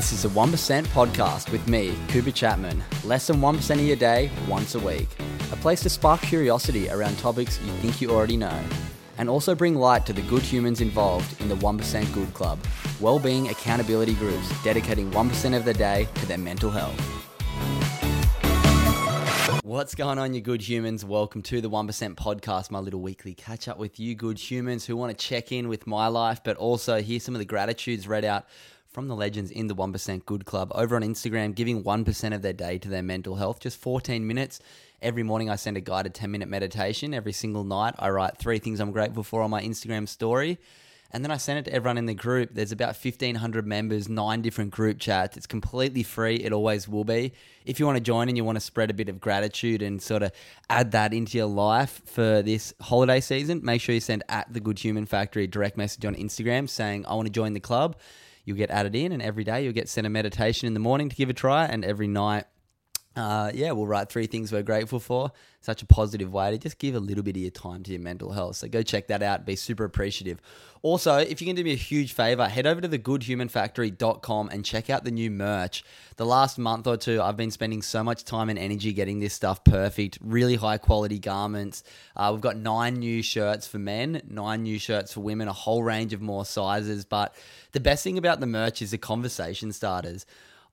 This is a 1% podcast with me, Cooper Chapman. Less than 1% of your day, once a week. A place to spark curiosity around topics you think you already know. And also bring light to the good humans involved in the 1% Good Club, well-being accountability groups dedicating 1% of their day to their mental health. What's going on, you good humans? Welcome to the 1% podcast, my little weekly catch up with you good humans who want to check in with my life, but also hear some of the gratitudes read out from the legends in the 1% Good Club over on Instagram, giving 1% of their day to their mental health. Just 14 minutes. Every morning, I send a guided 10 minute meditation. Every single night, I write three things I'm grateful for on my Instagram story. And then I send it to everyone in the group. There's about 1,500 members, nine different group chats. It's completely free. It always will be. If you want to join and you want to spread a bit of gratitude and sort of add that into your life for this holiday season, make sure you send at the Good Human Factory direct message on Instagram saying, I want to join the club you'll get added in, and every day you'll get sent a meditation in the morning to give a try, and every night uh, yeah, we'll write three things we're grateful for. Such a positive way to just give a little bit of your time to your mental health. So go check that out. Be super appreciative. Also, if you can do me a huge favor, head over to thegoodhumanfactory.com and check out the new merch. The last month or two, I've been spending so much time and energy getting this stuff perfect. Really high quality garments. Uh, we've got nine new shirts for men, nine new shirts for women, a whole range of more sizes. But the best thing about the merch is the conversation starters.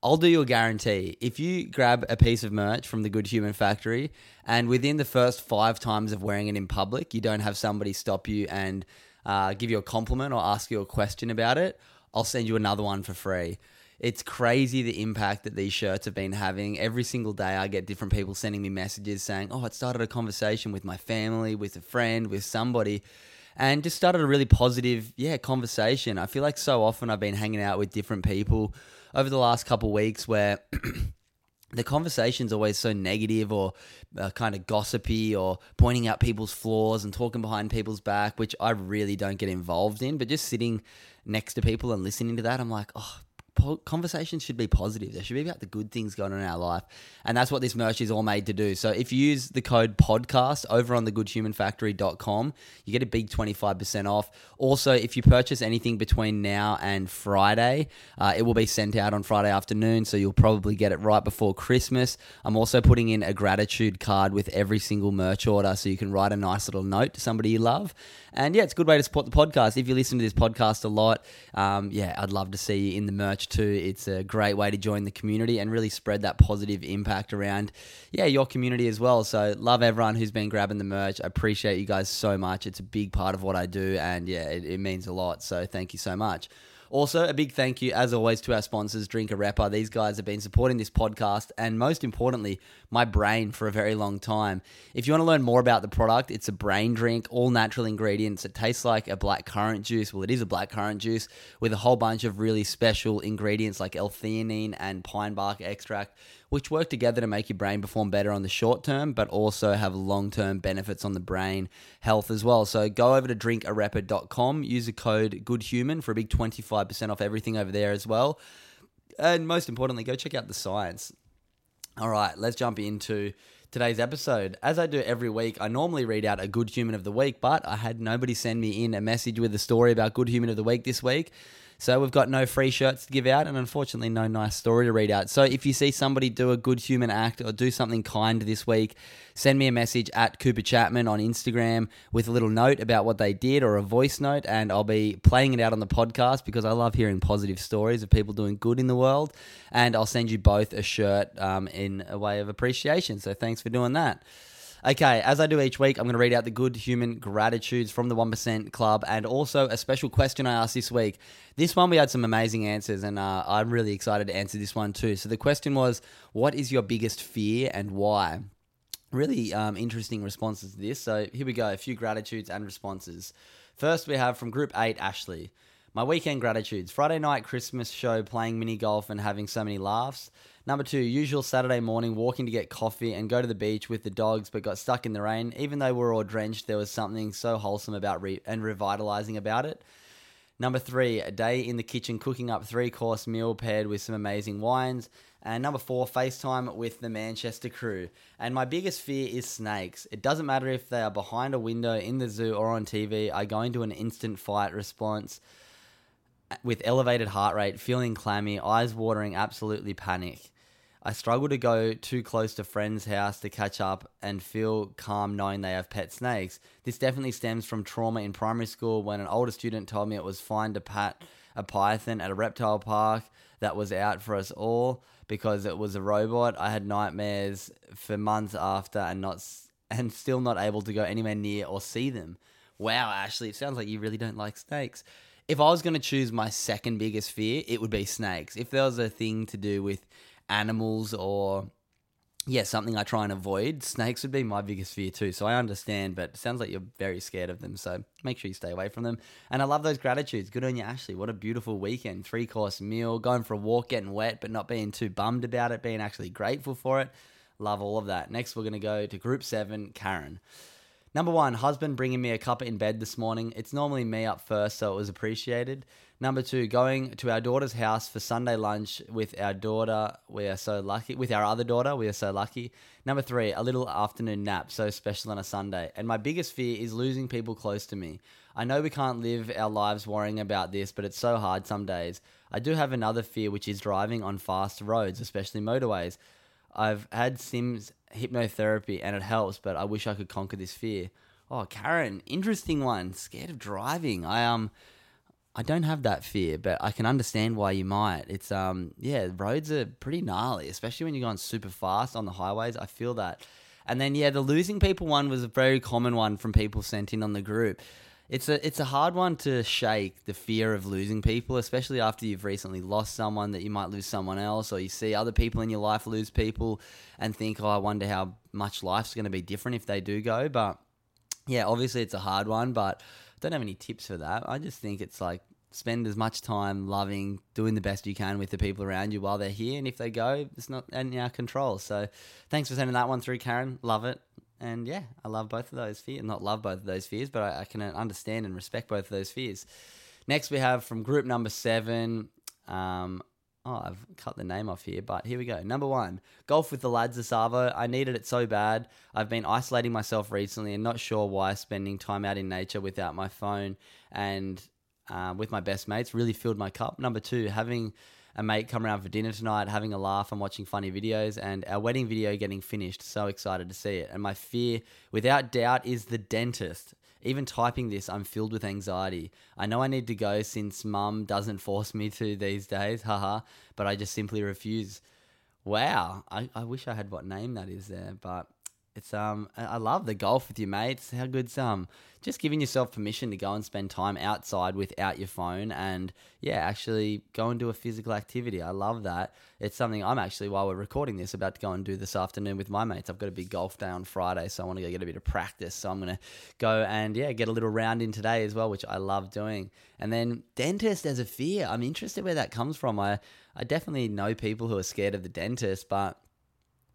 I'll do you a guarantee. If you grab a piece of merch from the Good Human Factory and within the first five times of wearing it in public, you don't have somebody stop you and uh, give you a compliment or ask you a question about it, I'll send you another one for free. It's crazy the impact that these shirts have been having. Every single day, I get different people sending me messages saying, Oh, it started a conversation with my family, with a friend, with somebody and just started a really positive, yeah, conversation. I feel like so often I've been hanging out with different people over the last couple weeks where the conversation's always so negative or uh, kind of gossipy or pointing out people's flaws and talking behind people's back, which I really don't get involved in. But just sitting next to people and listening to that, I'm like, oh, conversations should be positive. They should be about the good things going on in our life. And that's what this merch is all made to do. So if you use the code podcast over on thegoodhumanfactory.com, you get a big 25% off. Also, if you purchase anything between now and Friday, uh, it will be sent out on Friday afternoon. So you'll probably get it right before Christmas. I'm also putting in a gratitude card with every single merch order. So you can write a nice little note to somebody you love. And yeah, it's a good way to support the podcast. If you listen to this podcast a lot, um, yeah, I'd love to see you in the merch too. It's a great way to join the community and really spread that positive impact around, yeah, your community as well. So love everyone who's been grabbing the merch. I appreciate you guys so much. It's a big part of what I do, and yeah, it, it means a lot. So thank you so much. Also, a big thank you, as always, to our sponsors, Drink Arepa. These guys have been supporting this podcast and, most importantly, my brain for a very long time. If you want to learn more about the product, it's a brain drink, all natural ingredients. It tastes like a black currant juice. Well, it is a black currant juice with a whole bunch of really special ingredients like L-theanine and pine bark extract which work together to make your brain perform better on the short term, but also have long term benefits on the brain health as well. So go over to drinkarepa.com, use the code GoodHuman for a big 25% off everything over there as well. And most importantly, go check out the science. All right, let's jump into today's episode. As I do every week, I normally read out a good human of the week, but I had nobody send me in a message with a story about good human of the week this week. So we've got no free shirts to give out and unfortunately no nice story to read out. So if you see somebody do a good human act or do something kind this week, send me a message at Cooper Chapman on Instagram with a little note about what they did or a voice note and I'll be playing it out on the podcast because I love hearing positive stories of people doing good in the world and I'll send you both a shirt um, in a way of appreciation. So thanks for doing that. Okay, as I do each week, I'm going to read out the good human gratitudes from the 1% Club and also a special question I asked this week. This one, we had some amazing answers, and uh, I'm really excited to answer this one too. So the question was, What is your biggest fear and why? really um, interesting responses to this. So here we go a few gratitudes and responses. First, we have from Group 8, Ashley. My weekend gratitudes Friday night Christmas show, playing mini golf and having so many laughs. Number two, usual Saturday morning walking to get coffee and go to the beach with the dogs, but got stuck in the rain. Even though we are all drenched, there was something so wholesome about re- and revitalizing about it. Number three, a day in the kitchen cooking up three course meal paired with some amazing wines. And number four, FaceTime with the Manchester crew. And my biggest fear is snakes. It doesn't matter if they are behind a window, in the zoo, or on TV, I go into an instant fight response with elevated heart rate, feeling clammy, eyes watering, absolutely panic. I struggle to go too close to friends' house to catch up and feel calm knowing they have pet snakes. This definitely stems from trauma in primary school when an older student told me it was fine to pat a python at a reptile park that was out for us all because it was a robot. I had nightmares for months after and not and still not able to go anywhere near or see them. Wow, Ashley, it sounds like you really don't like snakes. If I was going to choose my second biggest fear, it would be snakes. If there was a thing to do with animals or yeah, something I try and avoid. Snakes would be my biggest fear too. So I understand, but sounds like you're very scared of them. So make sure you stay away from them. And I love those gratitudes. Good on you, Ashley. What a beautiful weekend. Three course meal, going for a walk, getting wet, but not being too bummed about it, being actually grateful for it. Love all of that. Next, we're going to go to group seven, Karen. Number one, husband bringing me a cup in bed this morning. It's normally me up first, so it was appreciated. Number two, going to our daughter's house for Sunday lunch with our daughter. We are so lucky. With our other daughter, we are so lucky. Number three, a little afternoon nap, so special on a Sunday. And my biggest fear is losing people close to me. I know we can't live our lives worrying about this, but it's so hard some days. I do have another fear, which is driving on fast roads, especially motorways. I've had Sims hypnotherapy and it helps, but I wish I could conquer this fear. Oh, Karen, interesting one. Scared of driving. I um I don't have that fear, but I can understand why you might. It's um yeah, roads are pretty gnarly, especially when you're going super fast on the highways. I feel that. And then yeah, the losing people one was a very common one from people sent in on the group it's a it's a hard one to shake the fear of losing people, especially after you've recently lost someone that you might lose someone else, or you see other people in your life lose people and think, oh, I wonder how much life's going to be different if they do go. But yeah, obviously it's a hard one, but don't have any tips for that. I just think it's like spend as much time loving, doing the best you can with the people around you while they're here, and if they go, it's not in our control. So thanks for sending that one through, Karen. Love it. And yeah, I love both of those fears. Not love both of those fears, but I, I, can understand and respect both of those fears. Next, we have from group number seven. Um, oh, I've cut the name off here, but here we go. Number one, golf with the lads, Asavo. I needed it so bad. I've been isolating myself recently and not sure why spending time out in nature without my phone and uh, with my best mates really filled my cup. Number two, having a mate come around for dinner tonight, having a laugh and watching funny videos, and our wedding video getting finished. So excited to see it. And my fear, without doubt, is the dentist. Even typing this, I'm filled with anxiety. I know I need to go since mum doesn't force me to these days, haha, but I just simply refuse. Wow, I, I wish I had what name that is there, but it's um I love the golf with your mates. How good's um just giving yourself permission to go and spend time outside without your phone and yeah, actually go and do a physical activity. I love that. It's something I'm actually while we're recording this about to go and do this afternoon with my mates. I've got a big golf day on Friday, so I want to go get a bit of practice. So I'm gonna go and yeah, get a little round in today as well, which I love doing. And then dentist as a fear. I'm interested where that comes from. I I definitely know people who are scared of the dentist, but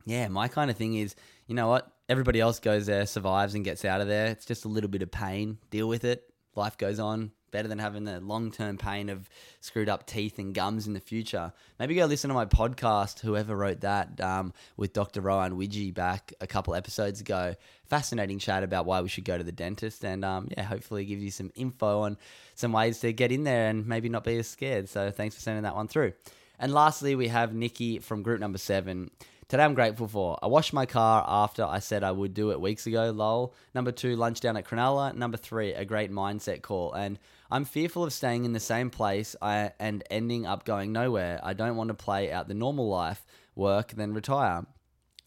yeah, my kind of thing is, you know what? Everybody else goes there, survives, and gets out of there. It's just a little bit of pain. Deal with it. Life goes on. Better than having the long term pain of screwed up teeth and gums in the future. Maybe go listen to my podcast, whoever wrote that, um, with Dr. Rohan Widgie back a couple episodes ago. Fascinating chat about why we should go to the dentist. And um, yeah, hopefully give you some info on some ways to get in there and maybe not be as scared. So thanks for sending that one through. And lastly, we have Nikki from group number seven. Today I'm grateful for. I washed my car after I said I would do it weeks ago, lol. Number two, lunch down at Cronulla. Number three, a great mindset call. And I'm fearful of staying in the same place and ending up going nowhere. I don't want to play out the normal life, work, then retire.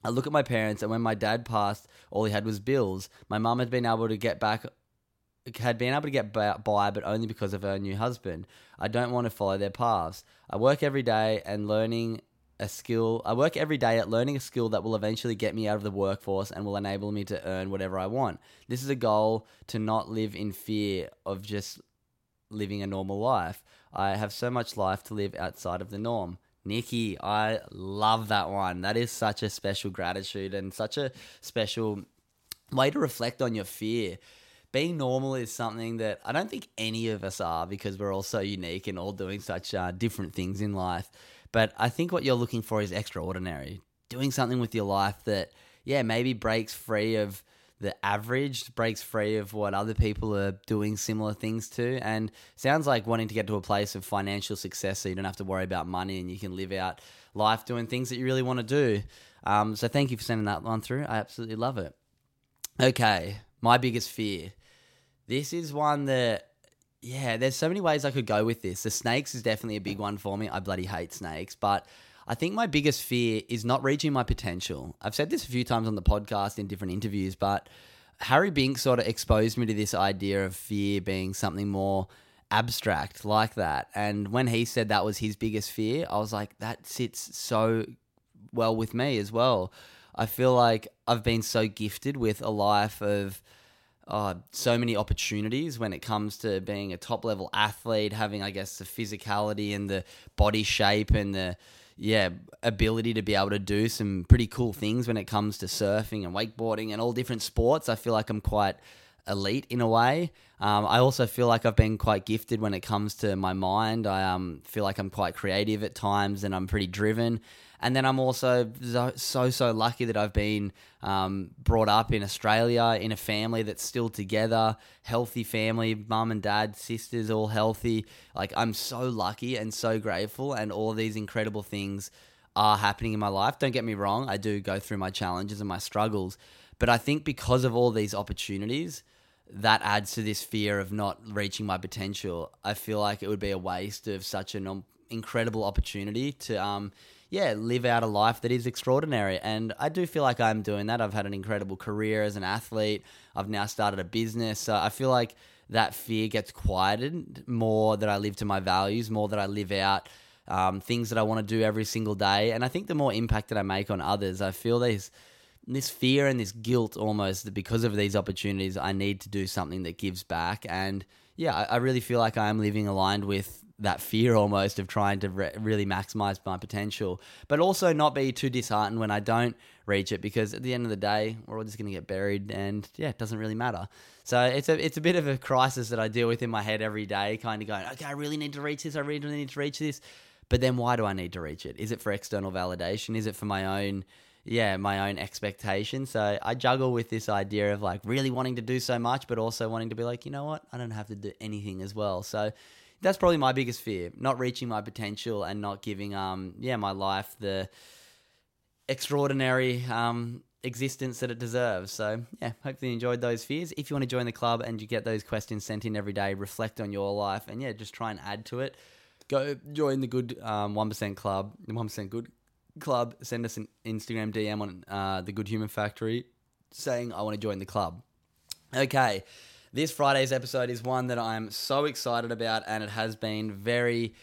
I look at my parents, and when my dad passed, all he had was bills. My mum had been able to get back had been able to get by, but only because of her new husband. I don't want to follow their paths. I work every day and learning a skill. I work every day at learning a skill that will eventually get me out of the workforce and will enable me to earn whatever I want. This is a goal to not live in fear of just living a normal life. I have so much life to live outside of the norm. Nikki, I love that one. That is such a special gratitude and such a special way to reflect on your fear. Being normal is something that I don't think any of us are because we're all so unique and all doing such uh, different things in life. But I think what you're looking for is extraordinary. Doing something with your life that, yeah, maybe breaks free of the average, breaks free of what other people are doing similar things to. And sounds like wanting to get to a place of financial success so you don't have to worry about money and you can live out life doing things that you really want to do. Um, so thank you for sending that one through. I absolutely love it. Okay, my biggest fear. This is one that yeah, there's so many ways I could go with this. The snakes is definitely a big one for me. I bloody hate snakes, but I think my biggest fear is not reaching my potential. I've said this a few times on the podcast in different interviews, but Harry Bink sort of exposed me to this idea of fear being something more abstract like that. And when he said that was his biggest fear, I was like, that sits so well with me as well. I feel like I've been so gifted with a life of uh, so many opportunities when it comes to being a top level athlete, having, I guess, the physicality and the body shape and the, yeah, ability to be able to do some pretty cool things when it comes to surfing and wakeboarding and all different sports. I feel like I'm quite elite in a way. Um, I also feel like I've been quite gifted when it comes to my mind. I um, feel like I'm quite creative at times and I'm pretty driven. And then I'm also so, so lucky that I've been um, brought up in Australia in a family that's still together, healthy family, mum and dad, sisters, all healthy. Like, I'm so lucky and so grateful, and all these incredible things are happening in my life. Don't get me wrong, I do go through my challenges and my struggles. But I think because of all these opportunities, that adds to this fear of not reaching my potential. I feel like it would be a waste of such an incredible opportunity to um, yeah, live out a life that is extraordinary. And I do feel like I'm doing that. I've had an incredible career as an athlete. I've now started a business. So I feel like that fear gets quieted more that I live to my values, more that I live out um, things that I want to do every single day. And I think the more impact that I make on others, I feel there's this fear and this guilt almost that because of these opportunities, I need to do something that gives back. And yeah, I, I really feel like I am living aligned with that fear almost of trying to re- really maximize my potential, but also not be too disheartened when I don't reach it because at the end of the day, we're all just going to get buried and yeah, it doesn't really matter. So it's a it's a bit of a crisis that I deal with in my head every day, kind of going, okay, I really need to reach this, I really need to reach this, but then why do I need to reach it? Is it for external validation? Is it for my own yeah, my own expectations. So I juggle with this idea of like really wanting to do so much, but also wanting to be like, you know what, I don't have to do anything as well. So that's probably my biggest fear not reaching my potential and not giving um yeah my life the extraordinary um existence that it deserves. So yeah hopefully you enjoyed those fears. If you want to join the club and you get those questions sent in every day reflect on your life and yeah just try and add to it go join the good um, 1% club the 1% good club. Send us an instagram dm on uh, the good human factory saying i want to join the club. Okay this Friday's episode is one that I'm so excited about, and it has been very.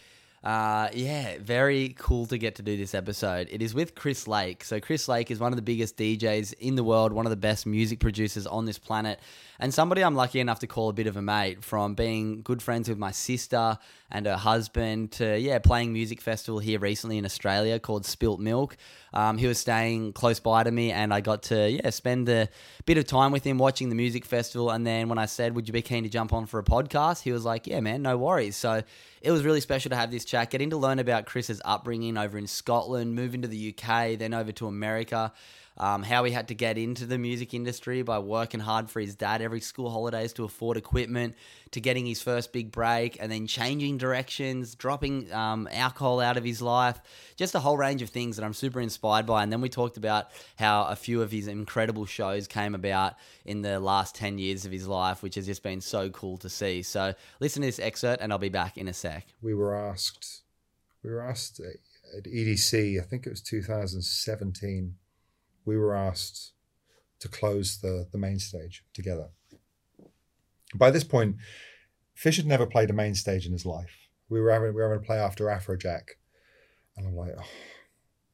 Uh, yeah, very cool to get to do this episode. It is with Chris Lake. So, Chris Lake is one of the biggest DJs in the world, one of the best music producers on this planet, and somebody I'm lucky enough to call a bit of a mate from being good friends with my sister and her husband to, yeah, playing music festival here recently in Australia called Spilt Milk. Um, he was staying close by to me, and I got to yeah spend a bit of time with him watching the music festival. And then when I said, "Would you be keen to jump on for a podcast?" he was like, "Yeah, man, no worries." So it was really special to have this chat, getting to learn about Chris's upbringing over in Scotland, moving to the UK, then over to America um, how he had to get into the music industry by working hard for his dad every school holidays to afford equipment, to getting his first big break, and then changing directions, dropping um, alcohol out of his life, just a whole range of things that I'm super inspired by. And then we talked about how a few of his incredible shows came about in the last 10 years of his life, which has just been so cool to see. So listen to this excerpt, and I'll be back in a sec. We were asked, we were asked at EDC, I think it was 2017 we were asked to close the, the main stage together. By this point, Fish had never played a main stage in his life. We were having, we were having to play after Afrojack. And I'm like, oh,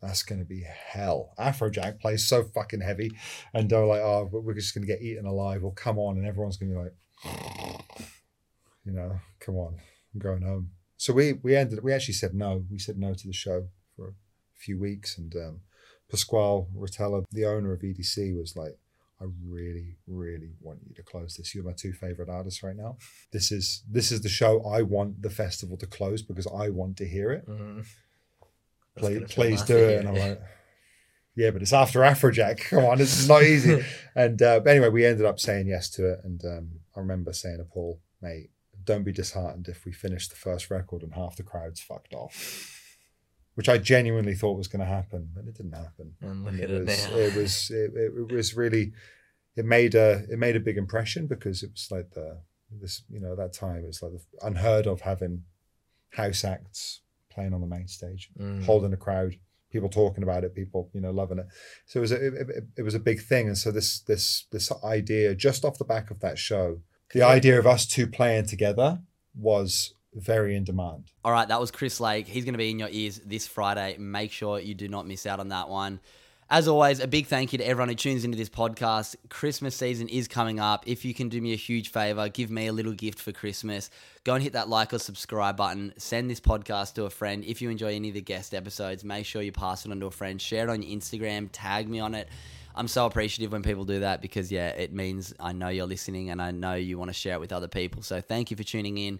that's going to be hell. Afrojack plays so fucking heavy. And they're like, oh, we're just going to get eaten alive. Well, come on. And everyone's going to be like, you know, come on, I'm going home. So we, we ended, we actually said no. We said no to the show for a few weeks. And um, Pasquale Rotella, the owner of EDC, was like, I really, really want you to close this. You're my two favorite artists right now. This is this is the show I want the festival to close because I want to hear it. Mm-hmm. Please, please do it. And I'm like, yeah, but it's after Afrojack. Come on, this is not easy. and uh, but anyway, we ended up saying yes to it. And um, I remember saying to Paul, mate, don't be disheartened if we finish the first record and half the crowd's fucked off. Which I genuinely thought was going to happen, but it didn't happen. And look it at it was, now. it was, it, it, it was really, it made a, it made a big impression because it was like the, this, you know, at that time it was like the, unheard of having house acts playing on the main stage, Mm. holding a crowd, people talking about it, people, you know, loving it. So it was, a, it, it, it was a big thing. And so this, this, this idea, just off the back of that show, the idea of us two playing together was very in demand. All right, that was Chris Lake. He's going to be in your ears this Friday. Make sure you do not miss out on that one. As always, a big thank you to everyone who tunes into this podcast. Christmas season is coming up. If you can do me a huge favor, give me a little gift for Christmas. Go and hit that like or subscribe button. Send this podcast to a friend. If you enjoy any of the guest episodes, make sure you pass it on to a friend. Share it on your Instagram. Tag me on it. I'm so appreciative when people do that because, yeah, it means I know you're listening and I know you want to share it with other people. So thank you for tuning in.